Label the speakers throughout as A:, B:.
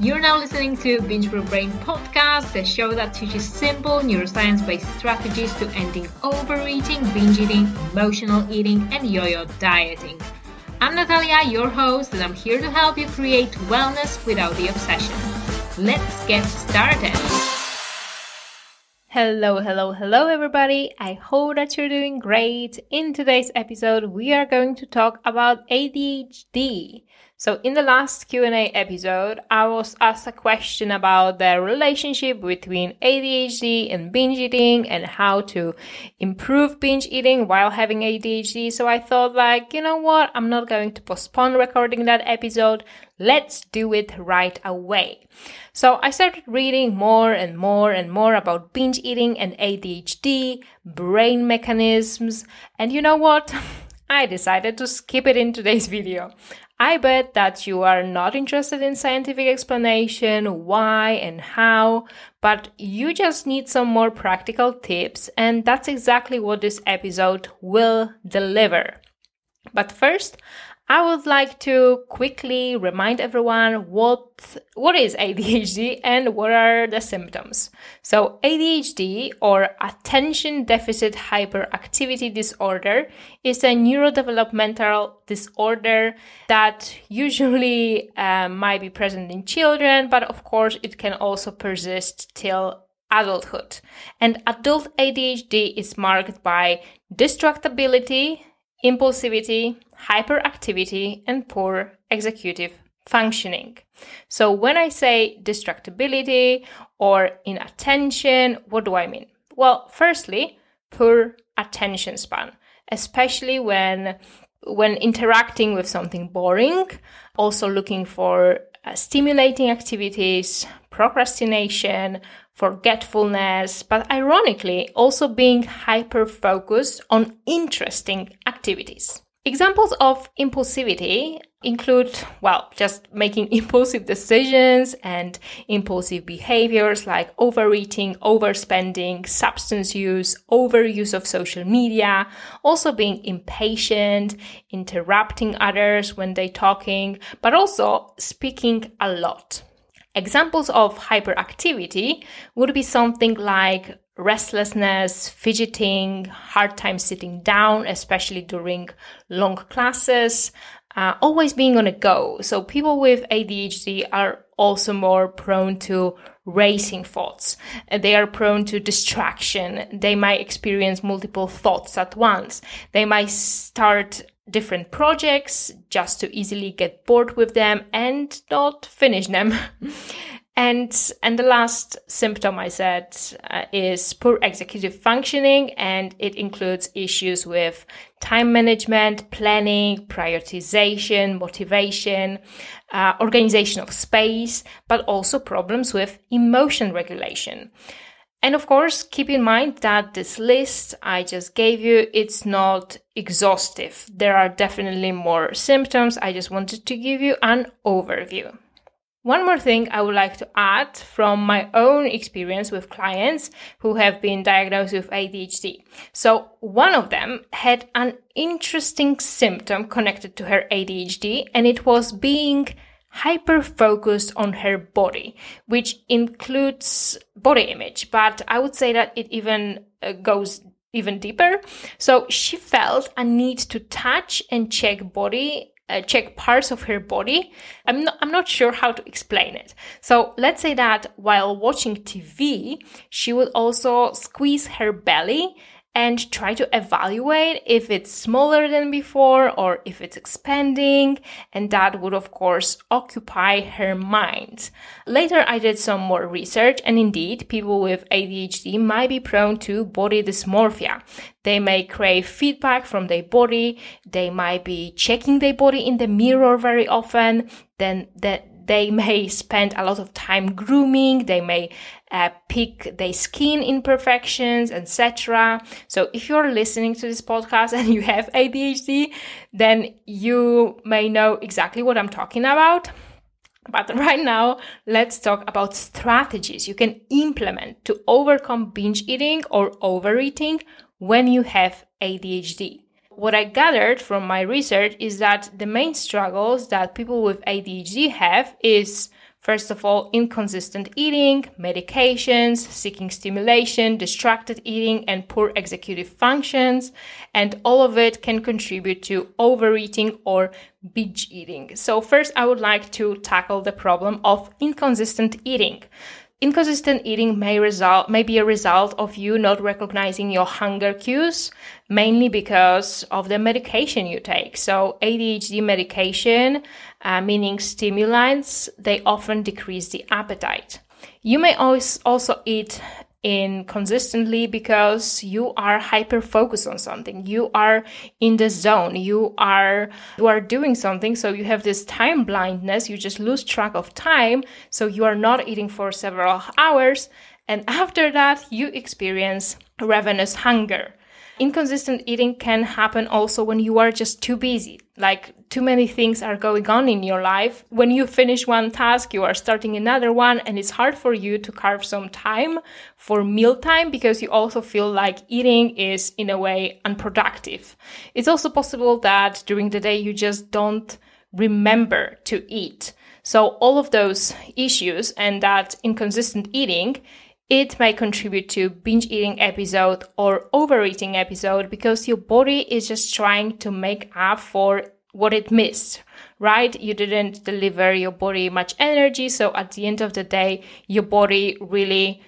A: You're now listening to Binge Brain podcast, the show that teaches simple neuroscience based strategies to ending overeating, binge eating, emotional eating, and yo yo dieting. I'm Natalia, your host, and I'm here to help you create wellness without the obsession. Let's get started. Hello, hello, hello, everybody. I hope that you're doing great. In today's episode, we are going to talk about ADHD. So in the last Q&A episode, I was asked a question about the relationship between ADHD and binge eating and how to improve binge eating while having ADHD. So I thought like, you know what? I'm not going to postpone recording that episode. Let's do it right away. So I started reading more and more and more about binge eating and ADHD, brain mechanisms, and you know what? I decided to skip it in today's video. I bet that you are not interested in scientific explanation, why and how, but you just need some more practical tips, and that's exactly what this episode will deliver. But first, I would like to quickly remind everyone what what is ADHD and what are the symptoms. So ADHD or attention deficit hyperactivity disorder is a neurodevelopmental disorder that usually uh, might be present in children, but of course it can also persist till adulthood. And adult ADHD is marked by distractibility, impulsivity, hyperactivity, and poor executive functioning. So when I say distractibility or inattention, what do I mean? Well, firstly, poor attention span, especially when when interacting with something boring, also looking for uh, stimulating activities, procrastination, forgetfulness, but ironically, also being hyper focused on interesting activities. Examples of impulsivity include, well, just making impulsive decisions and impulsive behaviors like overeating, overspending, substance use, overuse of social media, also being impatient, interrupting others when they're talking, but also speaking a lot. Examples of hyperactivity would be something like restlessness, fidgeting, hard time sitting down, especially during long classes, uh, always being on a go. So people with ADHD are also more prone to racing thoughts. They are prone to distraction. They might experience multiple thoughts at once. They might start different projects just to easily get bored with them and not finish them. And and the last symptom I said uh, is poor executive functioning, and it includes issues with time management, planning, prioritization, motivation, uh, organization of space, but also problems with emotion regulation. And of course, keep in mind that this list I just gave you, it's not exhaustive. There are definitely more symptoms. I just wanted to give you an overview. One more thing I would like to add from my own experience with clients who have been diagnosed with ADHD. So one of them had an interesting symptom connected to her ADHD and it was being hyper focused on her body, which includes body image, but I would say that it even uh, goes even deeper. So she felt a need to touch and check body uh, check parts of her body. I'm not, I'm not sure how to explain it. So let's say that while watching TV, she would also squeeze her belly and try to evaluate if it's smaller than before or if it's expanding. And that would, of course, occupy her mind. Later, I did some more research, and indeed, people with ADHD might be prone to body dysmorphia. They may crave feedback from their body. They might be checking their body in the mirror very often. Then that they may spend a lot of time grooming, they may uh, pick their skin imperfections, etc. So if you're listening to this podcast and you have ADHD, then you may know exactly what I'm talking about. But right now, let's talk about strategies you can implement to overcome binge eating or overeating when you have ADHD what I gathered from my research is that the main struggles that people with ADHD have is First of all, inconsistent eating, medications, seeking stimulation, distracted eating, and poor executive functions. And all of it can contribute to overeating or binge eating. So first, I would like to tackle the problem of inconsistent eating. Inconsistent eating may result may be a result of you not recognizing your hunger cues, mainly because of the medication you take. So ADHD medication, uh, meaning stimulants, they often decrease the appetite. You may also eat inconsistently because you are hyper focused on something. You are in the zone. You are you are doing something so you have this time blindness. You just lose track of time so you are not eating for several hours. And after that you experience ravenous hunger inconsistent eating can happen also when you are just too busy. Like too many things are going on in your life. When you finish one task, you are starting another one and it's hard for you to carve some time for mealtime because you also feel like eating is in a way unproductive. It's also possible that during the day you just don't remember to eat. So all of those issues and that inconsistent eating it may contribute to binge eating episode or overeating episode because your body is just trying to make up for what it missed, right? You didn't deliver your body much energy. So at the end of the day, your body really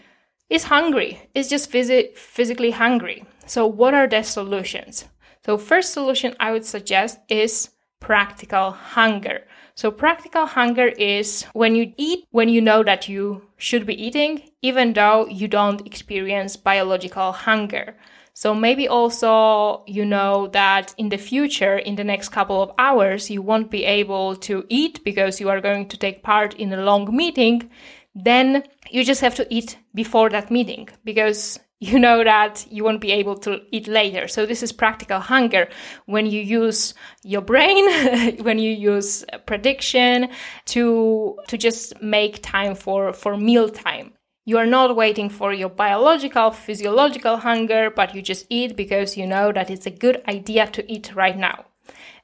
A: is hungry. It's just phys- physically hungry. So what are the solutions? So first solution I would suggest is practical hunger. So practical hunger is when you eat when you know that you should be eating, even though you don't experience biological hunger. So maybe also you know that in the future, in the next couple of hours, you won't be able to eat because you are going to take part in a long meeting. Then you just have to eat before that meeting because you know that you won't be able to eat later. So this is practical hunger when you use your brain, when you use prediction to to just make time for for meal time. You are not waiting for your biological, physiological hunger, but you just eat because you know that it's a good idea to eat right now.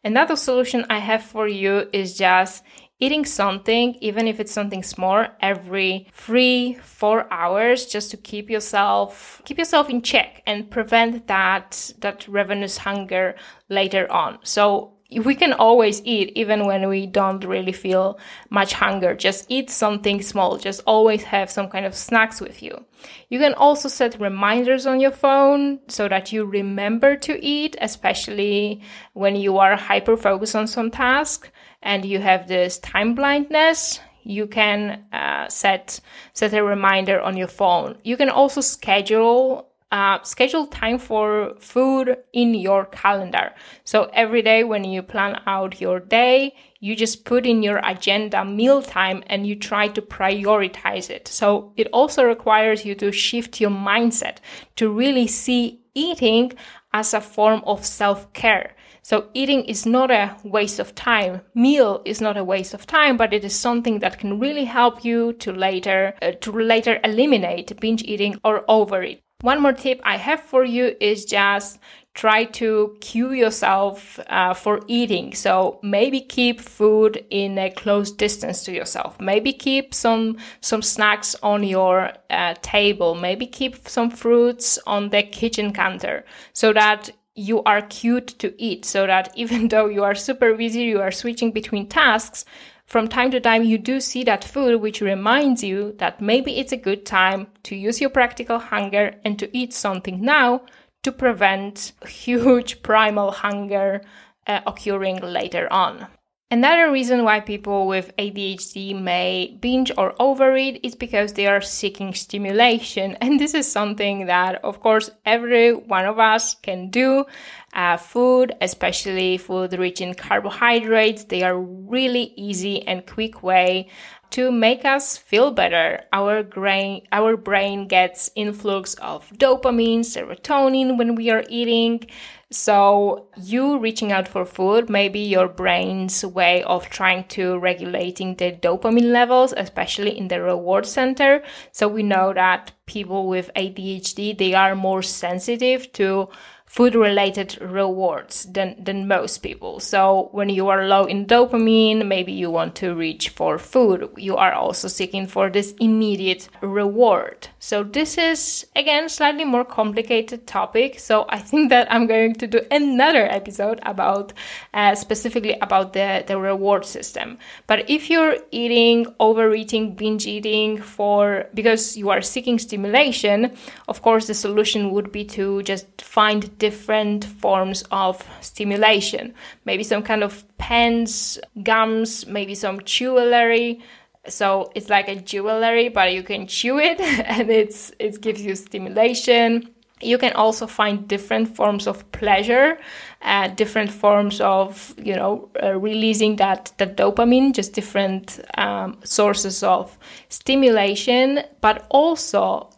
A: Another solution I have for you is just eating something, even if it's something small, every three, four hours, just to keep yourself keep yourself in check and prevent that that ravenous hunger later on. So we can always eat even when we don't really feel much hunger. Just eat something small. Just always have some kind of snacks with you. You can also set reminders on your phone so that you remember to eat, especially when you are hyper focused on some task and you have this time blindness. You can uh, set set a reminder on your phone. You can also schedule uh, schedule time for food in your calendar. So every day when you plan out your day you just put in your agenda meal time and you try to prioritize it. So it also requires you to shift your mindset to really see eating as a form of self-care so eating is not a waste of time. Meal is not a waste of time, but it is something that can really help you to later uh, to later eliminate binge eating or overeat. One more tip I have for you is just try to cue yourself uh, for eating. So maybe keep food in a close distance to yourself. Maybe keep some some snacks on your uh, table. Maybe keep some fruits on the kitchen counter so that you are cued to eat so that even though you are super busy, you are switching between tasks, from time to time you do see that food which reminds you that maybe it's a good time to use your practical hunger and to eat something now to prevent huge primal hunger uh, occurring later on. Another reason why people with ADHD may binge or overeat is because they are seeking stimulation. And this is something that, of course, every one of us can do. Uh, food, especially food rich in carbohydrates, they are really easy and quick way to make us feel better. Our brain, our brain gets influx of dopamine, serotonin when we are eating. So, you reaching out for food may be your brain's way of trying to regulating the dopamine levels, especially in the reward center. So, we know that people with ADHD, they are more sensitive to food related rewards than, than most people. So when you are low in dopamine, maybe you want to reach for food. You are also seeking for this immediate reward. So this is again slightly more complicated topic. So I think that I'm going to do another episode about uh, specifically about the, the reward system. But if you're eating, overeating, binge eating for because you are seeking stimulation, of course the solution would be to just find different forms of stimulation. Maybe some kind of pens, gums, maybe some jewelry. So it's like a jewelry, but you can chew it and it's it gives you stimulation. You can also find different forms of pleasure, uh, different forms of you know uh, releasing that that dopamine, just different um, sources of stimulation, but also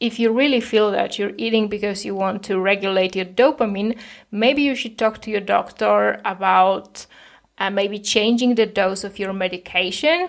A: if you really feel that you're eating because you want to regulate your dopamine, maybe you should talk to your doctor about uh, maybe changing the dose of your medication.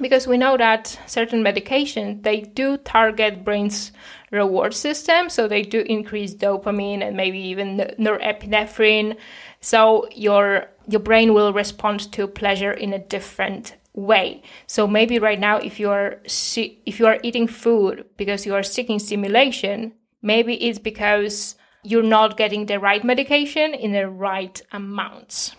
A: Because we know that certain medications they do target brain's reward system. So they do increase dopamine and maybe even norepinephrine. So your your brain will respond to pleasure in a different way. So maybe right now, if you are if you are eating food because you are seeking stimulation, maybe it's because you're not getting the right medication in the right amounts.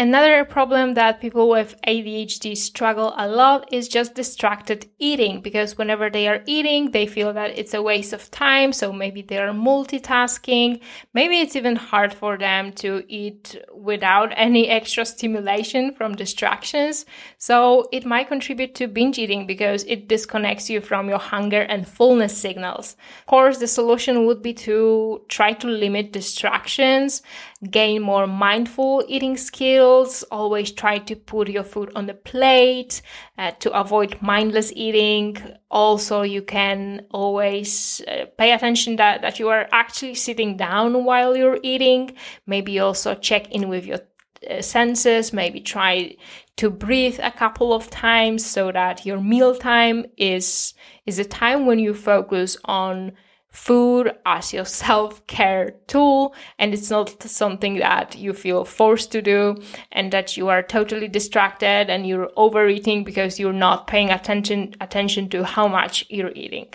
A: Another problem that people with ADHD struggle a lot is just distracted eating because whenever they are eating, they feel that it's a waste of time. So maybe they are multitasking. Maybe it's even hard for them to eat without any extra stimulation from distractions. So it might contribute to binge eating because it disconnects you from your hunger and fullness signals. Of course, the solution would be to try to limit distractions, gain more mindful eating skills meals, always try to put your food on the plate uh, to avoid mindless eating. Also, you can always uh, pay attention that, that you are actually sitting down while you're eating. Maybe also check in with your uh, senses, maybe try to breathe a couple of times so that your meal time is is a time when you focus on food as your self care tool, and it's not something that you feel forced to do and that you are totally distracted and you're overeating because you're not paying attention attention to how much you're eating.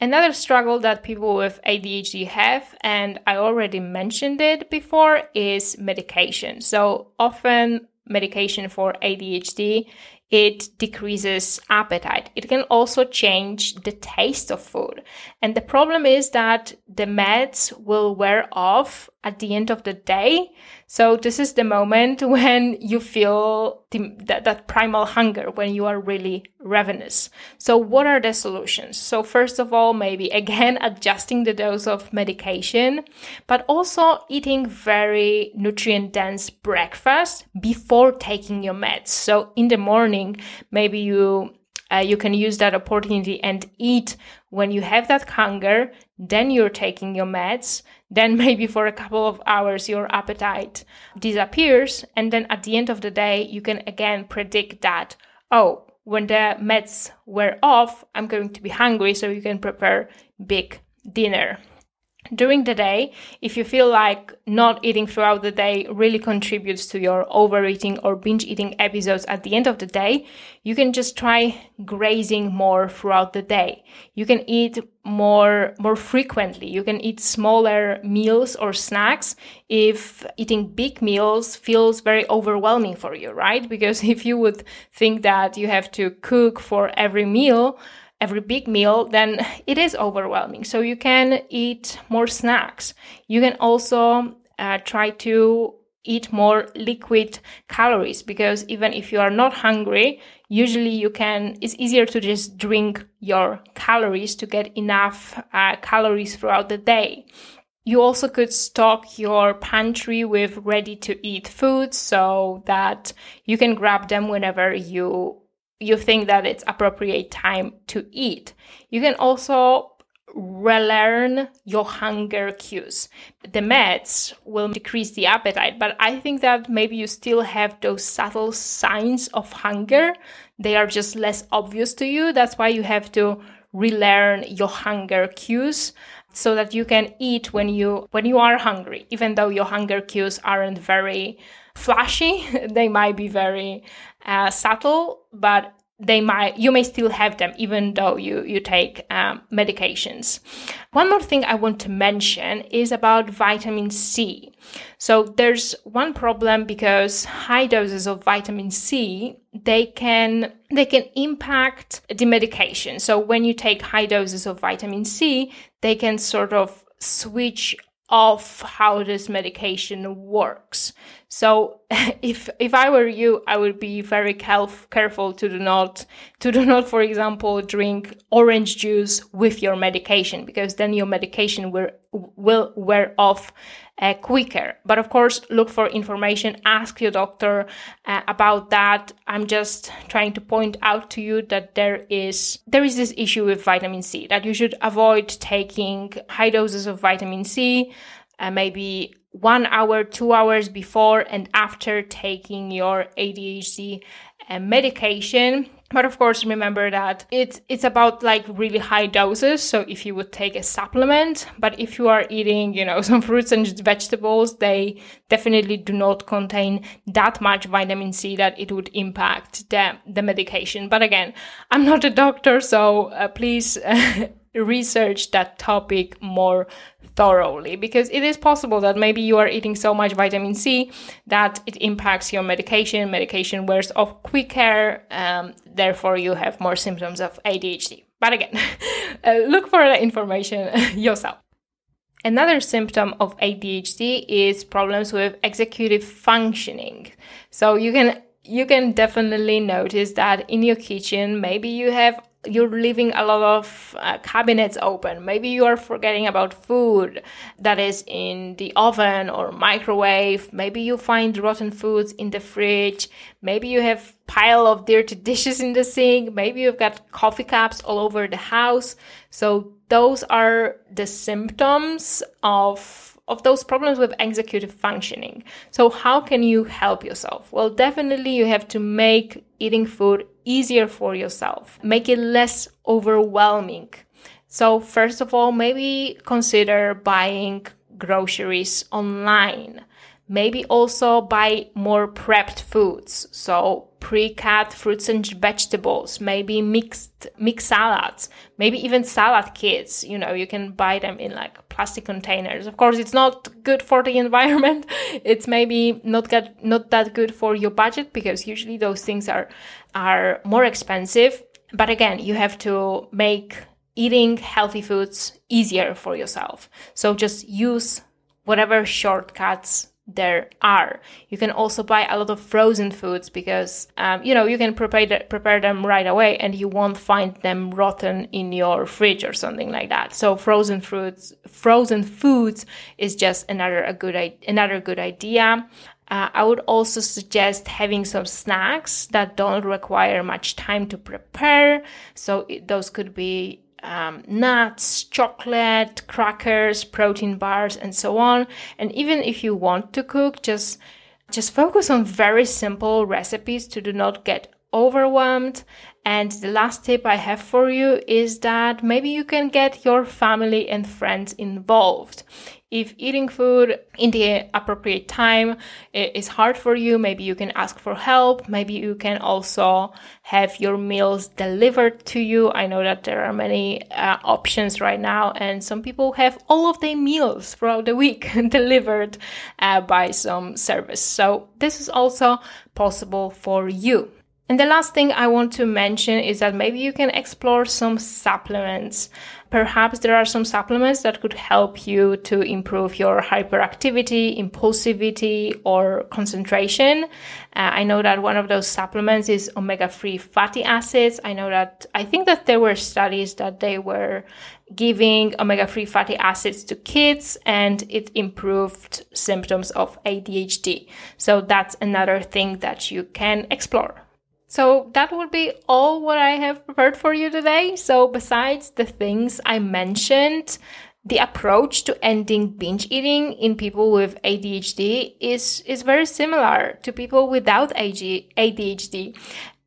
A: Another struggle that people with ADHD have, and I already mentioned it before, is medication. So often medication for ADHD it decreases appetite. It can also change the taste of food. And the problem is that the meds will wear off at the end of the day. So this is the moment when you feel the, that, that primal hunger, when you are really ravenous. So what are the solutions? So first of all, maybe again, adjusting the dose of medication, but also eating very nutrient dense breakfast before taking your meds. So in the morning, maybe you uh, you can use that opportunity and eat when you have that hunger then you're taking your meds then maybe for a couple of hours your appetite disappears and then at the end of the day you can again predict that oh when the meds were off i'm going to be hungry so you can prepare big dinner during the day, if you feel like not eating throughout the day really contributes to your overeating or binge eating episodes at the end of the day, you can just try grazing more throughout the day. You can eat more more frequently. You can eat smaller meals or snacks if eating big meals feels very overwhelming for you, right? Because if you would think that you have to cook for every meal, every big meal, then it is overwhelming. So you can eat more snacks. You can also uh, try to eat more liquid calories because even if you are not hungry, usually you can, it's easier to just drink your calories to get enough uh, calories throughout the day. You also could stock your pantry with ready to eat foods so that you can grab them whenever you you think that it's appropriate time to eat. You can also relearn your hunger cues. The meds will decrease the appetite, but I think that maybe you still have those subtle signs of hunger. They are just less obvious to you. That's why you have to relearn your hunger cues so that you can eat when you when you are hungry. Even though your hunger cues aren't very flashy they might be very uh, subtle but they might you may still have them even though you you take um, medications. One more thing i want to mention is about vitamin c. So there's one problem because high doses of vitamin c they can they can impact the medication. So when you take high doses of vitamin c they can sort of switch off how this medication works. So if if I were you, I would be very careful to do not to do not, for example, drink orange juice with your medication because then your medication will will wear off uh, quicker. But of course, look for information. Ask your doctor uh, about that. I'm just trying to point out to you that there is there is this issue with vitamin C that you should avoid taking high doses of vitamin C. Uh, maybe one hour, two hours before and after taking your ADHD uh, medication but of course, remember that it's it's about like really high doses. So if you would take a supplement, but if you are eating, you know, some fruits and vegetables, they definitely do not contain that much vitamin C that it would impact the the medication. But again, I'm not a doctor, so uh, please. Research that topic more thoroughly because it is possible that maybe you are eating so much vitamin C that it impacts your medication. Medication wears off quicker, um, therefore, you have more symptoms of ADHD. But again, uh, look for the information yourself. Another symptom of ADHD is problems with executive functioning. So you can you can definitely notice that in your kitchen maybe you have you're leaving a lot of uh, cabinets open. Maybe you are forgetting about food that is in the oven or microwave. Maybe you find rotten foods in the fridge. Maybe you have pile of dirty dishes in the sink. Maybe you've got coffee cups all over the house. So those are the symptoms of of those problems with executive functioning. So how can you help yourself? Well, definitely you have to make eating food easier for yourself. Make it less overwhelming. So first of all, maybe consider buying groceries online. Maybe also buy more prepped foods. So pre-cut fruits and vegetables, maybe mixed mixed salads, maybe even salad kits. You know, you can buy them in like plastic containers. Of course, it's not good for the environment. It's maybe not get, not that good for your budget because usually those things are are more expensive. But again, you have to make eating healthy foods easier for yourself. So just use whatever shortcuts there are. You can also buy a lot of frozen foods because um, you know you can prepare the, prepare them right away and you won't find them rotten in your fridge or something like that. So frozen fruits, frozen foods is just another a good another good idea. Uh, I would also suggest having some snacks that don't require much time to prepare. So it, those could be um, nuts, chocolate, crackers, protein bars, and so on. And even if you want to cook, just just focus on very simple recipes to do not get overwhelmed. And the last tip I have for you is that maybe you can get your family and friends involved if eating food in the appropriate time is hard for you, maybe you can ask for help. Maybe you can also have your meals delivered to you. I know that there are many uh, options right now, and some people have all of their meals throughout the week delivered uh, by some service. So this is also possible for you. And the last thing I want to mention is that maybe you can explore some supplements. Perhaps there are some supplements that could help you to improve your hyperactivity, impulsivity, or concentration. Uh, I know that one of those supplements is omega 3 fatty acids. I know that I think that there were studies that they were giving omega 3 fatty acids to kids and it improved symptoms of ADHD. So that's another thing that you can explore. So that would be all what I have prepared for you today. So besides the things I mentioned, the approach to ending binge eating in people with ADHD is, is very similar to people without ADHD.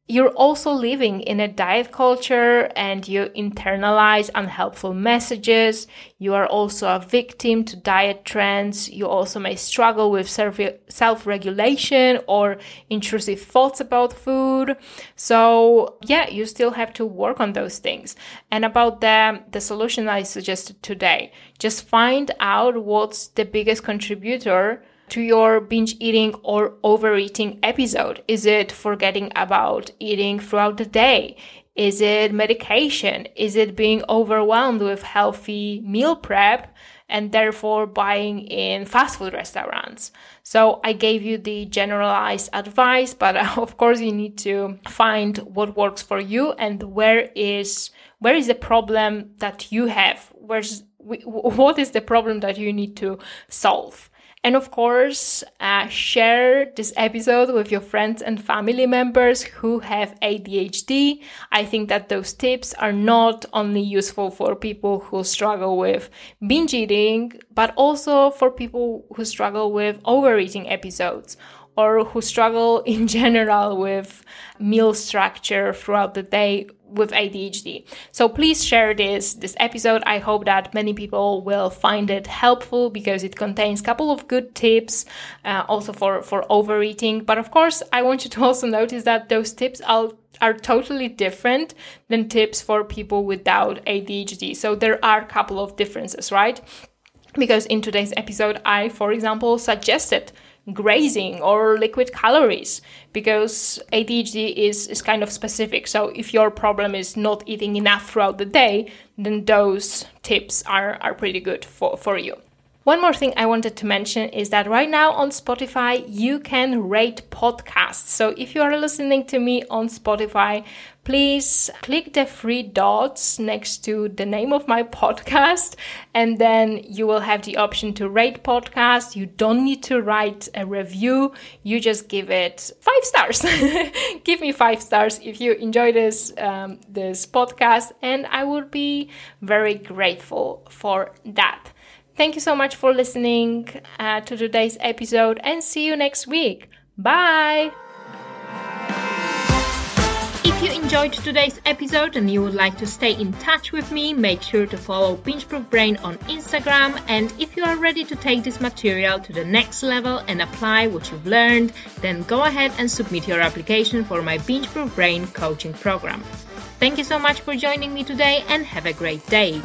A: You're also living in a diet culture and you internalize unhelpful messages. You are also a victim to diet trends. You also may struggle with self regulation or intrusive thoughts about food. So, yeah, you still have to work on those things. And about the, the solution I suggested today, just find out what's the biggest contributor to your binge eating or overeating episode? Is it forgetting about eating throughout the day? Is it medication? Is it being overwhelmed with healthy meal prep and therefore buying in fast food restaurants? So I gave you the generalized advice, but of course you need to find what works for you and where is where is the problem that you have? Where's what is the problem that you need to solve? And of course, uh, share this episode with your friends and family members who have ADHD. I think that those tips are not only useful for people who struggle with binge eating, but also for people who struggle with overeating episodes or who struggle in general with meal structure throughout the day with ADHD. So please share this this episode. I hope that many people will find it helpful because it contains a couple of good tips uh, also for for overeating. But of course, I want you to also notice that those tips are are totally different than tips for people without ADHD. So there are a couple of differences, right? Because in today's episode, I, for example, suggested grazing or liquid calories because ADHD is, is kind of specific. So if your problem is not eating enough throughout the day, then those tips are, are pretty good for, for you. One more thing I wanted to mention is that right now on Spotify, you can rate podcasts. So if you are listening to me on Spotify, please click the three dots next to the name of my podcast, and then you will have the option to rate podcast. You don't need to write a review, you just give it five stars. give me five stars if you enjoy this, um, this podcast, and I would be very grateful for that. Thank you so much for listening uh, to today's episode and see you next week. Bye! Enjoyed today's episode and you would like to stay in touch with me, make sure to follow Binge Proof Brain on Instagram. And if you are ready to take this material to the next level and apply what you've learned, then go ahead and submit your application for my Binge Proof Brain coaching program. Thank you so much for joining me today and have a great day.